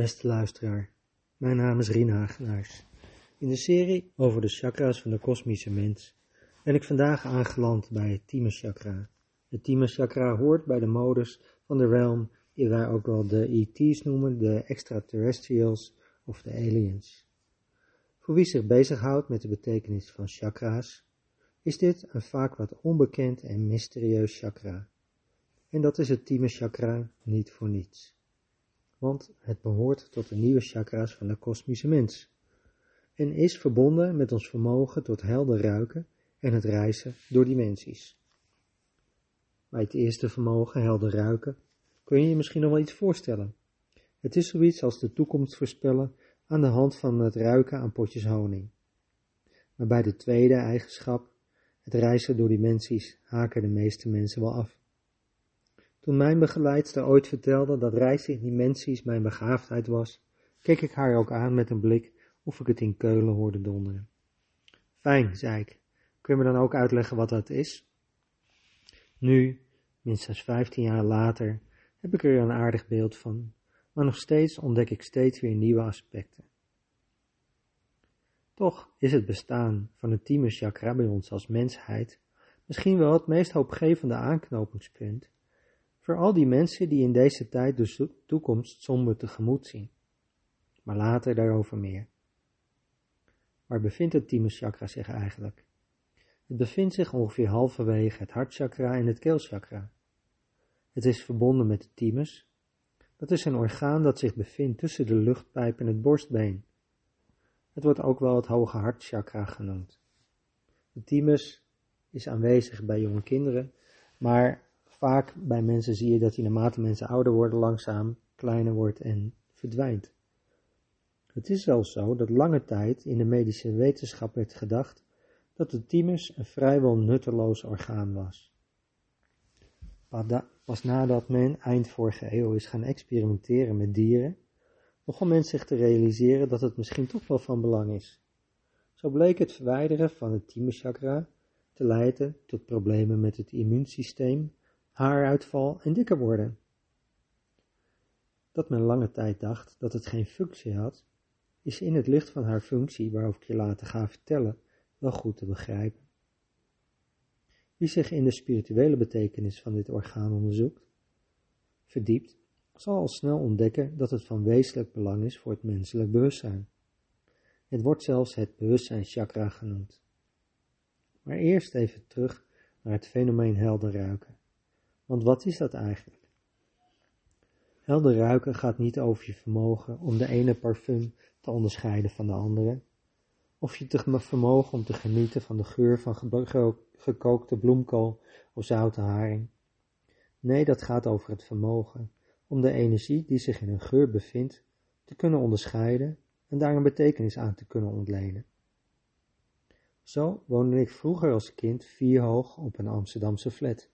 Beste luisteraar, mijn naam is Rien Hagenaars. In de serie over de chakra's van de kosmische mens ben ik vandaag aangeland bij het Tima chakra. Het Tima chakra hoort bij de modus van de realm die wij ook wel de ET's noemen, de extraterrestrials of de aliens. Voor wie zich bezighoudt met de betekenis van chakra's, is dit een vaak wat onbekend en mysterieus chakra. En dat is het Tima chakra niet voor niets want het behoort tot de nieuwe chakra's van de kosmische mens en is verbonden met ons vermogen tot helder ruiken en het reizen door dimensies. Bij het eerste vermogen, helder ruiken, kun je je misschien nog wel iets voorstellen. Het is zoiets als de toekomst voorspellen aan de hand van het ruiken aan potjes honing. Maar bij de tweede eigenschap, het reizen door dimensies, haken de meeste mensen wel af. Toen mijn begeleidster ooit vertelde dat reizen in dimensies mijn begaafdheid was, keek ik haar ook aan met een blik of ik het in Keulen hoorde donderen. Fijn, zei ik. Kun je me dan ook uitleggen wat dat is? Nu, minstens vijftien jaar later, heb ik er een aardig beeld van, maar nog steeds ontdek ik steeds weer nieuwe aspecten. Toch is het bestaan van het Timus chakra bij ons als mensheid misschien wel het meest hoopgevende aanknopingspunt voor al die mensen die in deze tijd de toekomst somber tegemoet zien. Maar later daarover meer. Waar bevindt het Timus chakra zich eigenlijk? Het bevindt zich ongeveer halverwege het hartchakra en het keelchakra. Het is verbonden met de thymus. Dat is een orgaan dat zich bevindt tussen de luchtpijp en het borstbeen. Het wordt ook wel het hoge hartchakra genoemd. De thymus is aanwezig bij jonge kinderen, maar vaak bij mensen zie je dat hij naarmate mensen ouder worden langzaam kleiner wordt en verdwijnt. Het is zelfs zo dat lange tijd in de medische wetenschap werd gedacht dat de thymus een vrijwel nutteloos orgaan was. Pas nadat men eind vorige eeuw is gaan experimenteren met dieren, begon men zich te realiseren dat het misschien toch wel van belang is. Zo bleek het verwijderen van het thymuschakra te leiden tot problemen met het immuunsysteem haaruitval en dikker worden. Dat men lange tijd dacht dat het geen functie had, is in het licht van haar functie, waarover ik je later ga vertellen, wel goed te begrijpen. Wie zich in de spirituele betekenis van dit orgaan onderzoekt, verdiept, zal al snel ontdekken dat het van wezenlijk belang is voor het menselijk bewustzijn. Het wordt zelfs het bewustzijnschakra genoemd. Maar eerst even terug naar het fenomeen helder ruiken. Want wat is dat eigenlijk? Helder ruiken gaat niet over je vermogen om de ene parfum te onderscheiden van de andere, of je te vermogen om te genieten van de geur van gekookte bloemkool of zoute haring. Nee, dat gaat over het vermogen om de energie die zich in een geur bevindt te kunnen onderscheiden en daar een betekenis aan te kunnen ontlenen. Zo woonde ik vroeger als kind vier hoog op een Amsterdamse flat.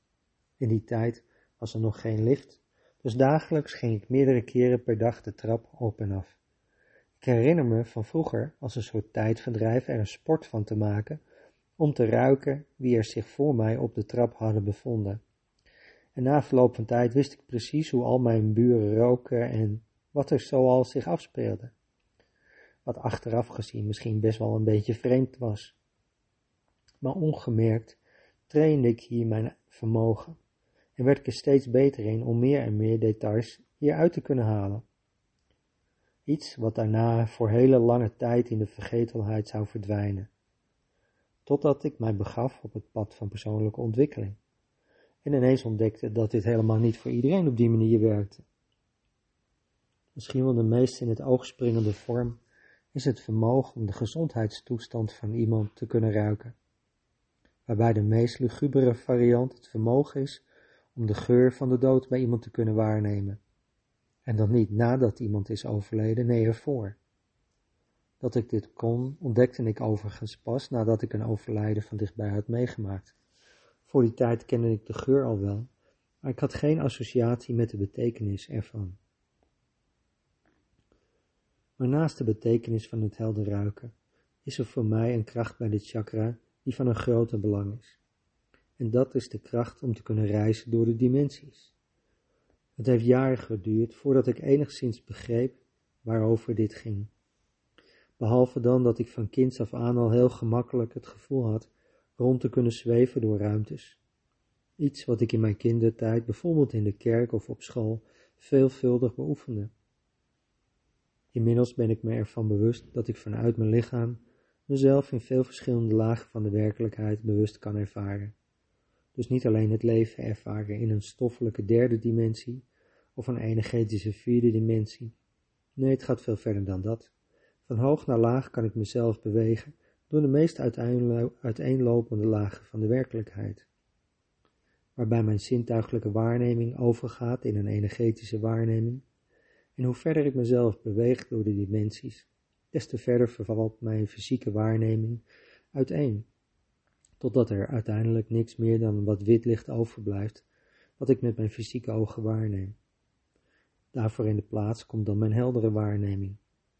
In die tijd was er nog geen lift, dus dagelijks ging ik meerdere keren per dag de trap op en af. Ik herinner me van vroeger als een soort tijdverdrijf er een sport van te maken om te ruiken wie er zich voor mij op de trap hadden bevonden. En na verloop van tijd wist ik precies hoe al mijn buren roken en wat er zoal zich afspeelde. Wat achteraf gezien misschien best wel een beetje vreemd was. Maar ongemerkt trainde ik hier mijn vermogen en werd ik er steeds beter in om meer en meer details hieruit te kunnen halen. Iets wat daarna voor hele lange tijd in de vergetelheid zou verdwijnen, totdat ik mij begaf op het pad van persoonlijke ontwikkeling en ineens ontdekte dat dit helemaal niet voor iedereen op die manier werkte. Misschien wel de meest in het oog springende vorm is het vermogen om de gezondheidstoestand van iemand te kunnen ruiken, waarbij de meest lugubere variant het vermogen is om de geur van de dood bij iemand te kunnen waarnemen. En dan niet nadat iemand is overleden, nee ervoor. Dat ik dit kon, ontdekte ik overigens pas nadat ik een overlijden van dichtbij had meegemaakt. Voor die tijd kende ik de geur al wel, maar ik had geen associatie met de betekenis ervan. Maar naast de betekenis van het helder ruiken, is er voor mij een kracht bij dit chakra die van een groter belang is. En dat is de kracht om te kunnen reizen door de dimensies. Het heeft jaren geduurd voordat ik enigszins begreep waarover dit ging. Behalve dan dat ik van kinds af aan al heel gemakkelijk het gevoel had rond te kunnen zweven door ruimtes. Iets wat ik in mijn kindertijd, bijvoorbeeld in de kerk of op school, veelvuldig beoefende. Inmiddels ben ik me ervan bewust dat ik vanuit mijn lichaam mezelf in veel verschillende lagen van de werkelijkheid bewust kan ervaren. Dus niet alleen het leven ervaren in een stoffelijke derde dimensie of een energetische vierde dimensie. Nee, het gaat veel verder dan dat. Van hoog naar laag kan ik mezelf bewegen door de meest uiteenlopende lagen van de werkelijkheid. Waarbij mijn zintuigelijke waarneming overgaat in een energetische waarneming. En hoe verder ik mezelf beweeg door de dimensies, des te verder vervalt mijn fysieke waarneming uiteen, totdat er uiteindelijk niks meer dan wat wit licht overblijft, wat ik met mijn fysieke ogen waarneem. Daarvoor in de plaats komt dan mijn heldere waarneming,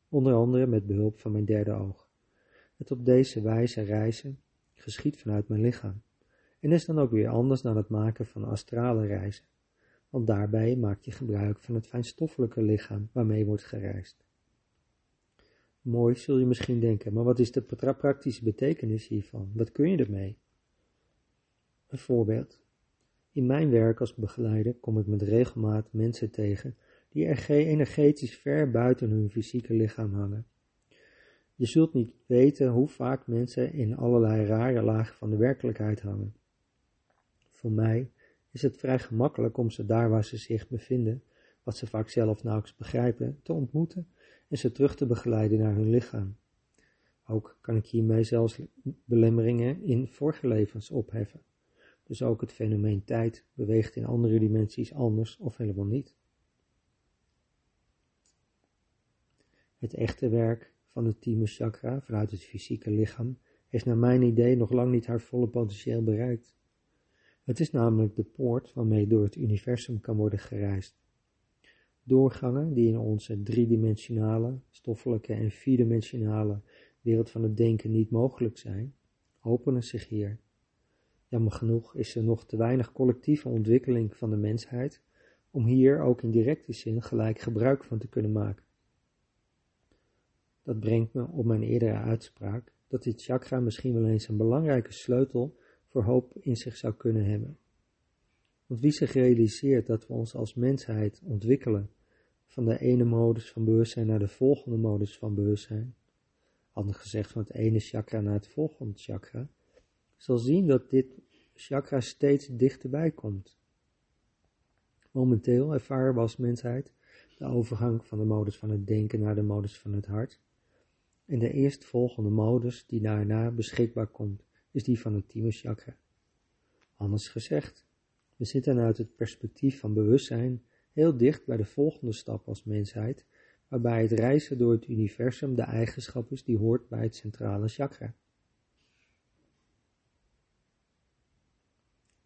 onder andere met behulp van mijn derde oog. Het op deze wijze reizen geschiet vanuit mijn lichaam, en is dan ook weer anders dan het maken van astrale reizen, want daarbij maak je gebruik van het fijnstoffelijke lichaam waarmee wordt gereisd. Mooi, zul je misschien denken, maar wat is de praktische betekenis hiervan? Wat kun je ermee? Een voorbeeld. In mijn werk als begeleider kom ik met regelmaat mensen tegen die er energetisch ver buiten hun fysieke lichaam hangen. Je zult niet weten hoe vaak mensen in allerlei rare lagen van de werkelijkheid hangen. Voor mij is het vrij gemakkelijk om ze daar waar ze zich bevinden, wat ze vaak zelf nauwelijks begrijpen, te ontmoeten en ze terug te begeleiden naar hun lichaam. Ook kan ik hiermee zelfs belemmeringen in vorige levens opheffen. Dus ook het fenomeen tijd beweegt in andere dimensies anders of helemaal niet. Het echte werk van het thymus chakra vanuit het fysieke lichaam heeft naar mijn idee nog lang niet haar volle potentieel bereikt. Het is namelijk de poort waarmee door het universum kan worden gereisd. Doorgangen die in onze driedimensionale, stoffelijke en vierdimensionale wereld van het denken niet mogelijk zijn, openen zich hier. Jammer genoeg is er nog te weinig collectieve ontwikkeling van de mensheid om hier ook in directe zin gelijk gebruik van te kunnen maken. Dat brengt me op mijn eerdere uitspraak dat dit chakra misschien wel eens een belangrijke sleutel voor hoop in zich zou kunnen hebben. Want wie zich realiseert dat we ons als mensheid ontwikkelen van de ene modus van bewustzijn naar de volgende modus van bewustzijn, anders gezegd van het ene chakra naar het volgende chakra, zal zien dat dit chakra steeds dichterbij komt. Momenteel ervaren we als mensheid de overgang van de modus van het denken naar de modus van het hart. En de eerstvolgende modus die daarna beschikbaar komt, is die van het thymus chakra. Anders gezegd, we zitten uit het perspectief van bewustzijn heel dicht bij de volgende stap als mensheid, waarbij het reizen door het universum de eigenschap is die hoort bij het centrale chakra.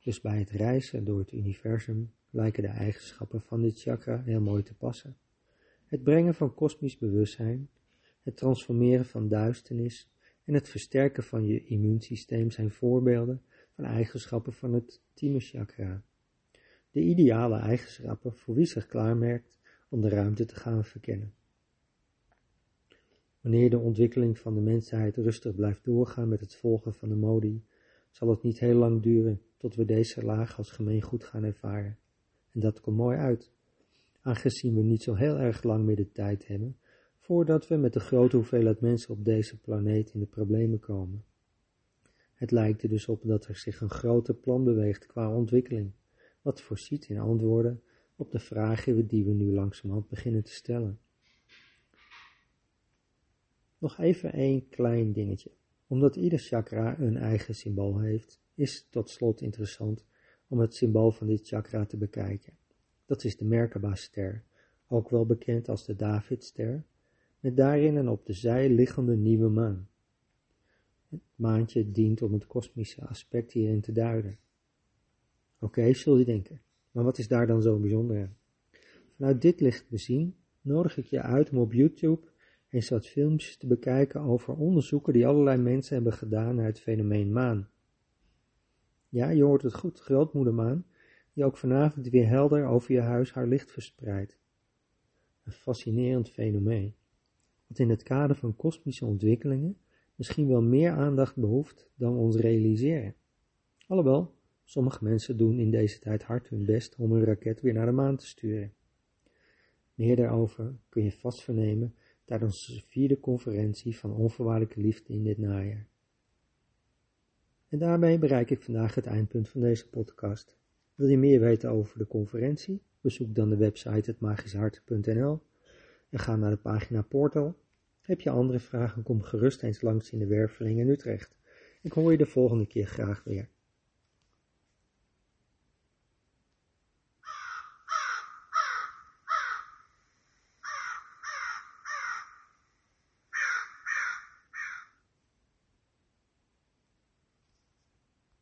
Dus bij het reizen door het universum lijken de eigenschappen van dit chakra heel mooi te passen. Het brengen van kosmisch bewustzijn, het transformeren van duisternis en het versterken van je immuunsysteem zijn voorbeelden van eigenschappen van het thymus chakra. De ideale eigenschappen voor wie zich klaarmerkt om de ruimte te gaan verkennen. Wanneer de ontwikkeling van de mensheid rustig blijft doorgaan met het volgen van de modi, zal het niet heel lang duren tot we deze laag als gemeengoed gaan ervaren. En dat komt mooi uit, aangezien we niet zo heel erg lang meer de tijd hebben voordat we met de grote hoeveelheid mensen op deze planeet in de problemen komen. Het lijkt er dus op dat er zich een grote plan beweegt qua ontwikkeling, wat voorziet in antwoorden op de vragen die we nu langzamerhand beginnen te stellen. Nog even één klein dingetje. Omdat ieder chakra een eigen symbool heeft, is tot slot interessant om het symbool van dit chakra te bekijken. Dat is de Merkaba-ster, ook wel bekend als de Davidster, met daarin een op de zij liggende nieuwe maan. Het maantje dient om het kosmische aspect hierin te duiden. Oké, zul je denken, maar wat is daar dan zo bijzonder aan? Vanuit dit licht bezien nodig ik je uit om op YouTube eens wat filmpjes te bekijken over onderzoeken die allerlei mensen hebben gedaan naar het fenomeen maan. Ja, je hoort het goed, grootmoedermaan, die ook vanavond weer helder over je huis haar licht verspreidt. een fascinerend fenomeen, wat in het kader van kosmische ontwikkelingen misschien wel meer aandacht behoeft dan ons realiseren. Alhoewel, sommige mensen doen in deze tijd hard hun best om hun raket weer naar de maan te sturen. Meer daarover kun je vast vernemen tijdens de vierde conferentie van onvoorwaardelijke liefde in dit najaar. En daarmee bereik ik vandaag het eindpunt van deze podcast. Wil je meer weten over de conferentie? Bezoek dan de website hetmagischhart.nl en ga naar de pagina Portal. Heb je andere vragen, kom gerust eens langs in de Werveling in Utrecht. Ik hoor je de volgende keer graag weer.